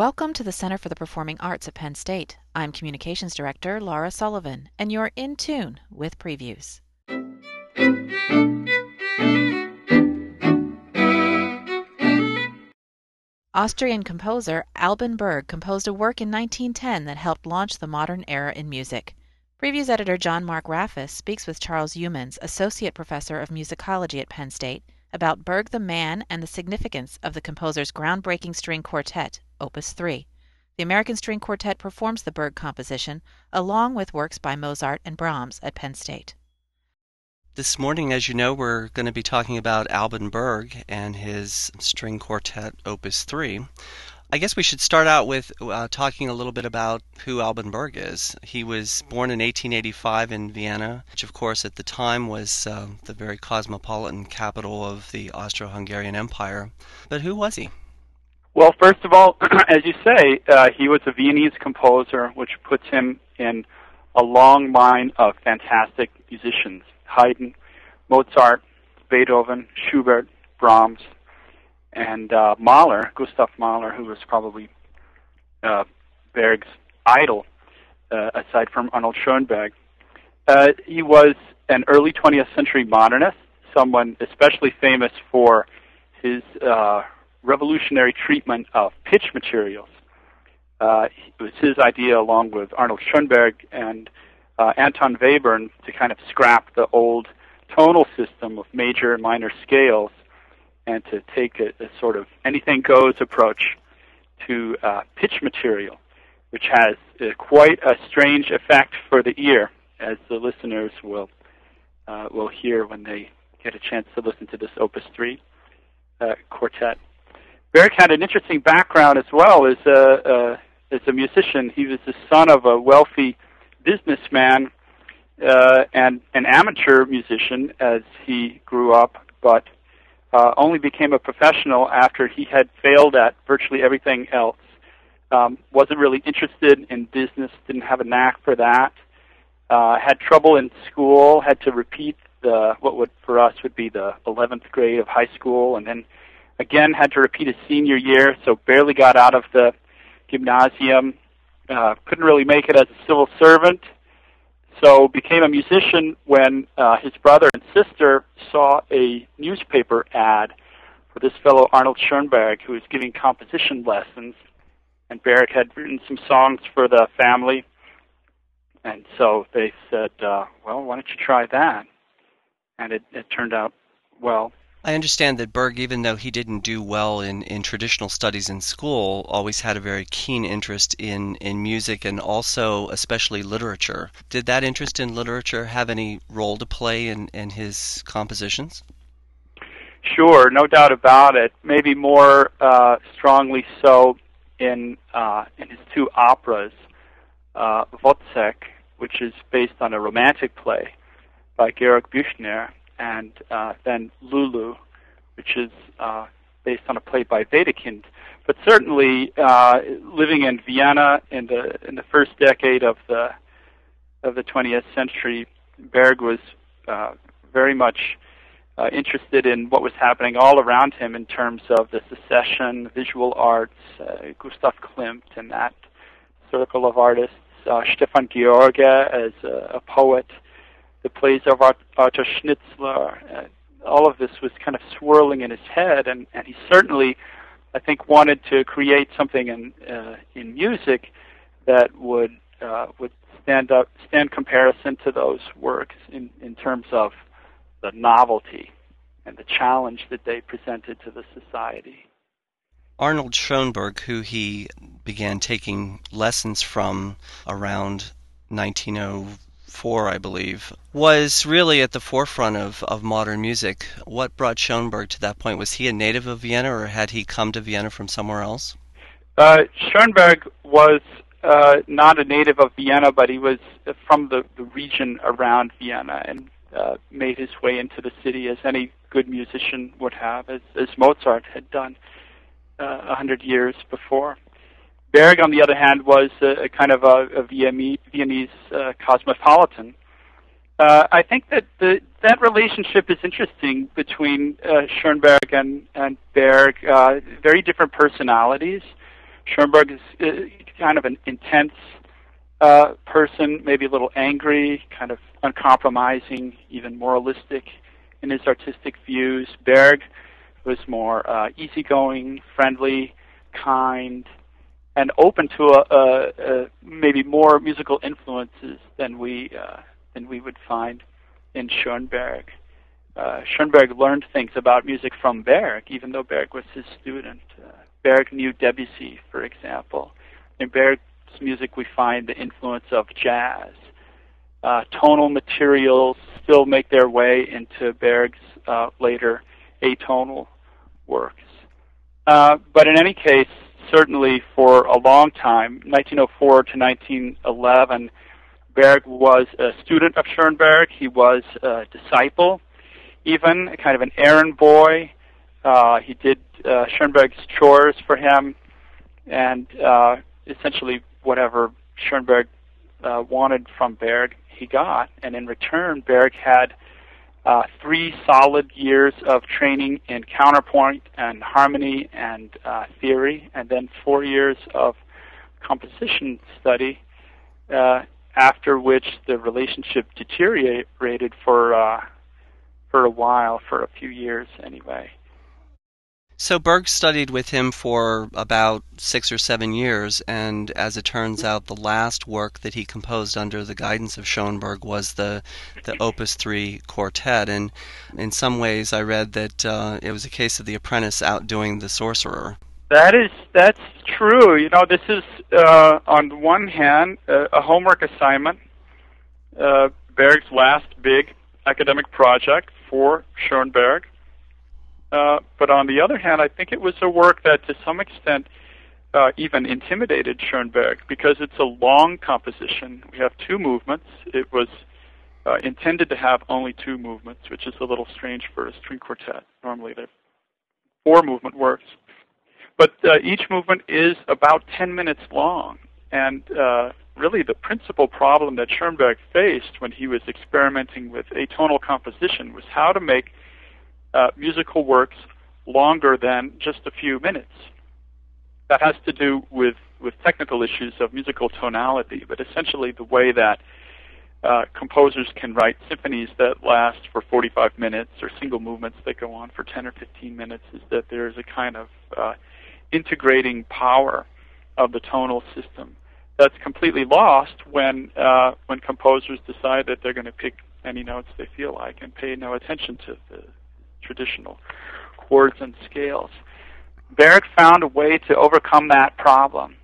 Welcome to the Center for the Performing Arts at Penn State. I'm Communications Director Laura Sullivan, and you're in tune with previews. Austrian composer Alban Berg composed a work in 1910 that helped launch the modern era in music. Previews editor John Mark Rafacz speaks with Charles Youmans, Associate Professor of Musicology at Penn State, about Berg the man and the significance of the composer's groundbreaking string quartet, Opus 3. The American String Quartet performs the Berg composition along with works by Mozart and Brahms at Penn State. This morning, as you know, we're going to be talking about Alban Berg and his string quartet Opus 3. I guess we should start out with uh, talking a little bit about who Alban Berg is. He was born in 1885 in Vienna, which, of course, at the time was uh, the very cosmopolitan capital of the Austro Hungarian Empire. But who was he? Well, first of all, as you say, uh, he was a Viennese composer, which puts him in a long line of fantastic musicians Haydn, Mozart, Beethoven, Schubert, Brahms, and uh, Mahler, Gustav Mahler, who was probably uh, Berg's idol, uh, aside from Arnold Schoenberg. Uh, he was an early 20th century modernist, someone especially famous for his uh, revolutionary treatment of pitch materials. Uh, it was his idea, along with Arnold Schoenberg and uh, Anton Webern, to kind of scrap the old tonal system of major and minor scales and to take a, a sort of anything goes approach to uh, pitch material, which has uh, quite a strange effect for the ear, as the listeners will uh, will hear when they get a chance to listen to this Opus 3 uh, quartet. Berg had an interesting background as well as a, uh, as a musician. He was the son of a wealthy businessman uh, and an amateur musician as he grew up, but uh, only became a professional after he had failed at virtually everything else. Um, wasn't really interested in business, didn't have a knack for that. Uh, had trouble in school, had to repeat the what would for us would be the 11th grade of high school, and then again had to repeat his senior year, so barely got out of the gymnasium. Uh, couldn't really make it as a civil servant, so became a musician when uh, his brother and sister saw a newspaper ad for this fellow Arnold Schoenberg, who was giving composition lessons. And Berg had written some songs for the family, and so they said, uh, "Well, why don't you try that?" And it, it turned out well. I understand that Berg, even though he didn't do well in, in traditional studies in school, always had a very keen interest in, in music and also, especially, literature. Did that interest in literature have any role to play in, in his compositions? Sure, no doubt about it. Maybe more uh, strongly so in uh, in his two operas, uh, Wozzeck, which is based on a romantic play by Georg Büchner, and uh, then Lulu, which is uh, based on a play by Wedekind. But certainly, uh, living in Vienna in the in the first decade of the of the 20th century, Berg was uh, very much uh, interested in what was happening all around him in terms of the secession, visual arts, uh, Gustav Klimt, and that circle of artists. Uh, Stefan George as a, a poet, the plays of Arthur Schnitzler. All of this was kind of swirling in his head, and, and he certainly, I think, wanted to create something in uh, in music that would uh, would stand up stand comparison to those works in in terms of the novelty and the challenge that they presented to the society. Arnold Schoenberg, who he began taking lessons from around 1904 four, I believe, was really at the forefront of, of modern music. What brought Schoenberg to that point? Was he a native of Vienna, or had he come to Vienna from somewhere else? Uh, Schoenberg was uh, not a native of Vienna, but he was from the, the region around Vienna and uh, made his way into the city as any good musician would have, as, as Mozart had done uh, a uh, hundred years before. Berg, on the other hand, was a, a kind of a, a Viennese uh, cosmopolitan. Uh, I think that the, that relationship is interesting between uh, Schoenberg and, and Berg. Uh, very different personalities, Schoenberg is uh, kind of an intense uh, person, maybe a little angry, kind of uncompromising, even moralistic in his artistic views. Berg was more uh, easygoing, friendly, kind, and open to a, a, a maybe more musical influences than we uh, than we would find in Schoenberg. Uh, Schoenberg learned things about music from Berg, even though Berg was his student. Uh, Berg knew Debussy, for example. In Berg's music, we find the influence of jazz. Uh, tonal materials still make their way into Berg's uh, later atonal works. Uh, but in any case, certainly for a long time, 1904 to 1911, Berg was a student of Schoenberg. He was a disciple, even kind of an errand boy. Uh, he did uh, Schoenberg's chores for him, and uh, essentially whatever Schoenberg uh, wanted from Berg, he got. And in return, Berg had uh, three solid years of training in counterpoint and harmony and uh, theory, and then four years of composition study. Uh, after which the relationship deteriorated for uh, for a while, for a few years anyway. So Berg studied with him for about six or seven years, and as it turns out, the last work that he composed under the guidance of Schoenberg was the the Opus Three Quartet. And in some ways, I read that uh, it was a case of the apprentice outdoing the sorcerer. That is that's true. You know, this is uh, on one hand uh, a homework assignment, uh, Berg's last big academic project for Schoenberg uh, but on the other hand, I think it was a work that to some extent uh, even intimidated Schoenberg because it's a long composition. We have two movements. It was uh, intended to have only two movements, which is a little strange for a string quartet. Normally, they're four movement works. But uh, each movement is about 10 minutes long. And uh, really, the principal problem that Schoenberg faced when he was experimenting with atonal composition was how to make uh, musical works longer than just a few minutes. That has to do with, with technical issues of musical tonality, but essentially the way that uh, composers can write symphonies that last for 45 minutes or single movements that go on for 10 or 15 minutes is that there's a kind of uh, integrating power of the tonal system that's completely lost when uh, when composers decide that they're going to pick any notes they feel like and pay no attention to the traditional chords and scales. Berg found a way to overcome that problem,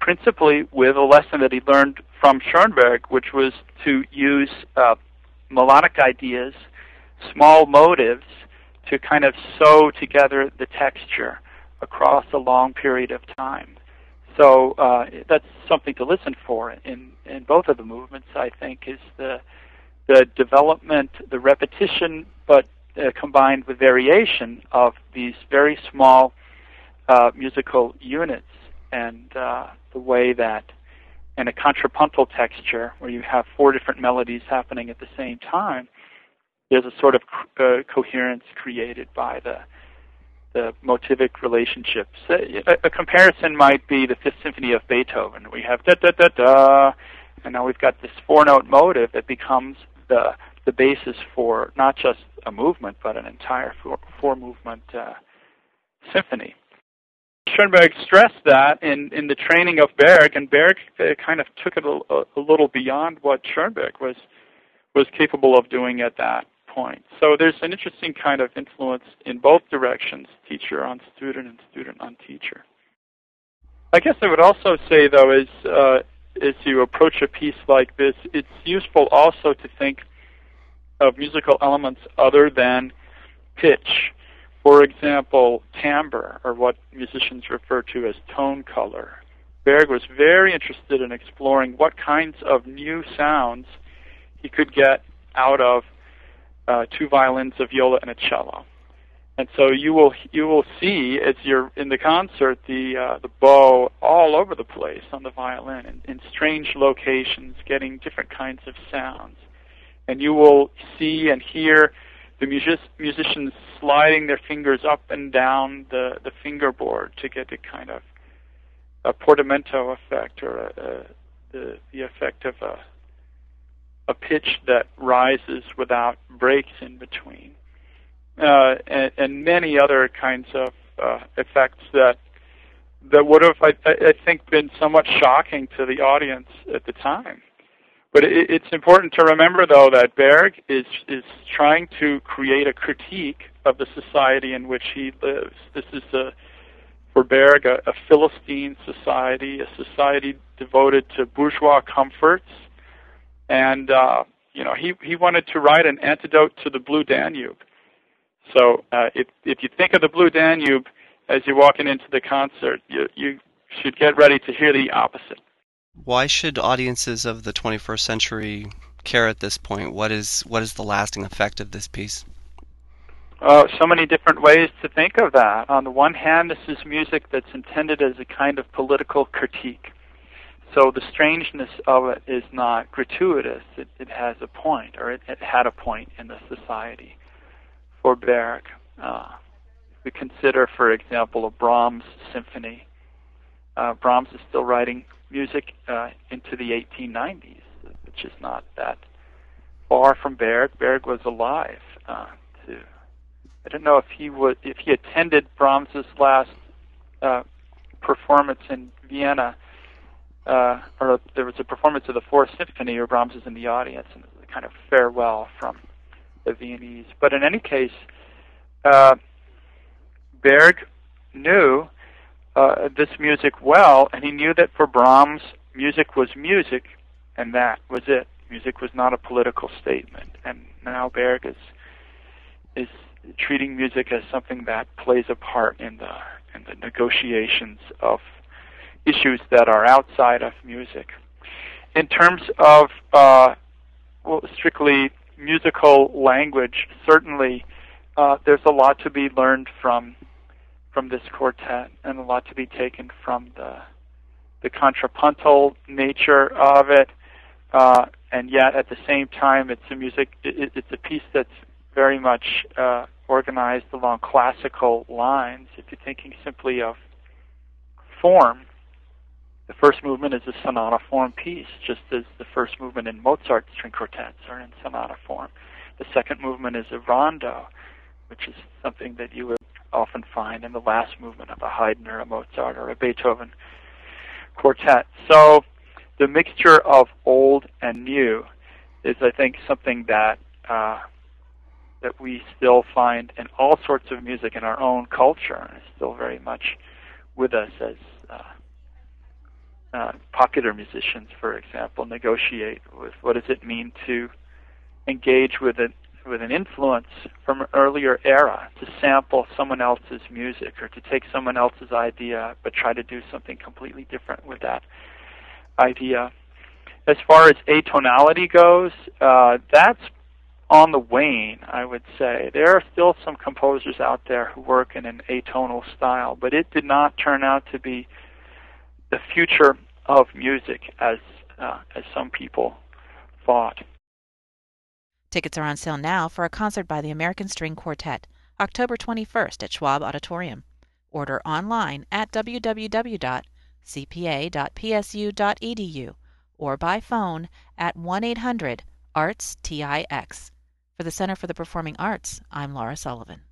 principally with a lesson that he learned from Schoenberg, which was to use uh, melodic ideas, small motives, to kind of sew together the texture across a long period of time. So uh, that's something to listen for in, in both of the movements. I think is the the development, the repetition, but uh, combined with variation of these very small uh, musical units and uh, the way that in a contrapuntal texture where you have four different melodies happening at the same time, there's a sort of uh, coherence created by the the motivic relationships. A, a, comparison might be the Fifth Symphony of Beethoven. We have da da da da, and now we've got this four-note motive that becomes the the basis for not just a movement, but an entire four, four movement uh, symphony. Schoenberg stressed that in, in the training of Berg, and Berg uh, kind of took it a, a, little beyond what Schoenberg was was capable of doing at that point. So there's an interesting kind of influence in both directions, teacher on student and student on teacher. I guess I would also say, though, is uh, as you approach a piece like this, it's useful also to think of musical elements other than pitch. For example, timbre, or what musicians refer to as tone color. Berg was very interested in exploring what kinds of new sounds he could get out of uh, two violins, a viola, and a cello. And so you will you will see as you're in the concert the uh, the bow all over the place on the violin in, in strange locations, getting different kinds of sounds and you will see and hear the music- musicians sliding their fingers up and down the, the fingerboard to get a kind of a portamento effect or a, a, the the effect of a a pitch that rises without breaks in between, uh, and, and, many other kinds of uh, effects that that would have, I, I, think, been somewhat shocking to the audience at the time. But it, it's important to remember, though, that Berg is is trying to create a critique of the society in which he lives. This is a for Berg a, a Philistine society, a society devoted to bourgeois comforts and uh, you know he he wanted to write an antidote to the Blue Danube. So uh, if if you think of the Blue Danube as you're walking into the concert, you you should get ready to hear the opposite. Why should audiences of the 21st century care at this point? What is what is the lasting effect of this piece? Uh, so many different ways to think of that. On the one hand, this is music that's intended as a kind of political critique. So the strangeness of it is not gratuitous. It, it has a point, or it, it, had a point in the society. For Berg, uh, we consider, for example, a Brahms symphony, uh, Brahms is still writing music uh, into the 1890s, which is not that far from Berg. Berg was alive. Uh, to, I don't know if he would, if he attended Brahms's last uh, performance in Vienna uh, or there was a performance of the Fourth Symphony, or Brahms is in the audience, and it was a kind of farewell from the Viennese. But in any case, uh, Berg knew uh, this music well, and he knew that for Brahms, music was music, and that was it. Music was not a political statement. And now Berg is is treating music as something that plays a part in the in the negotiations of issues that are outside of music. In terms of uh, well, strictly musical language, certainly uh, there's a lot to be learned from from this quartet, and a lot to be taken from the the contrapuntal nature of it, uh, and yet at the same time, it's a music. It, it's a piece that's very much uh, organized along classical lines. If you're thinking simply of form, the first movement is a sonata form piece, just as the first movement in Mozart's string quartets are in sonata form. The second movement is a rondo, which is something that you would often find in the last movement of a Haydn or a Mozart or a Beethoven quartet. So the mixture of old and new is, I think, something that uh, that we still find in all sorts of music in our own culture, and is still very much with us as uh, uh, popular musicians, for example, negotiate with what does it mean to engage with it with an influence from an earlier era to sample someone else's music or to take someone else's idea but try to do something completely different with that idea. As far as atonality goes, uh, that's on the wane, I would say. There are still some composers out there who work in an atonal style, but it did not turn out to be the future of music as uh, as some people thought. Tickets are on sale now for a concert by the American String Quartet, October 21st at Schwab Auditorium. Order online at www.cpa.psu.edu or by phone at 1 800 ARTS TIX. For the Center for the Performing Arts, I'm Laura Sullivan.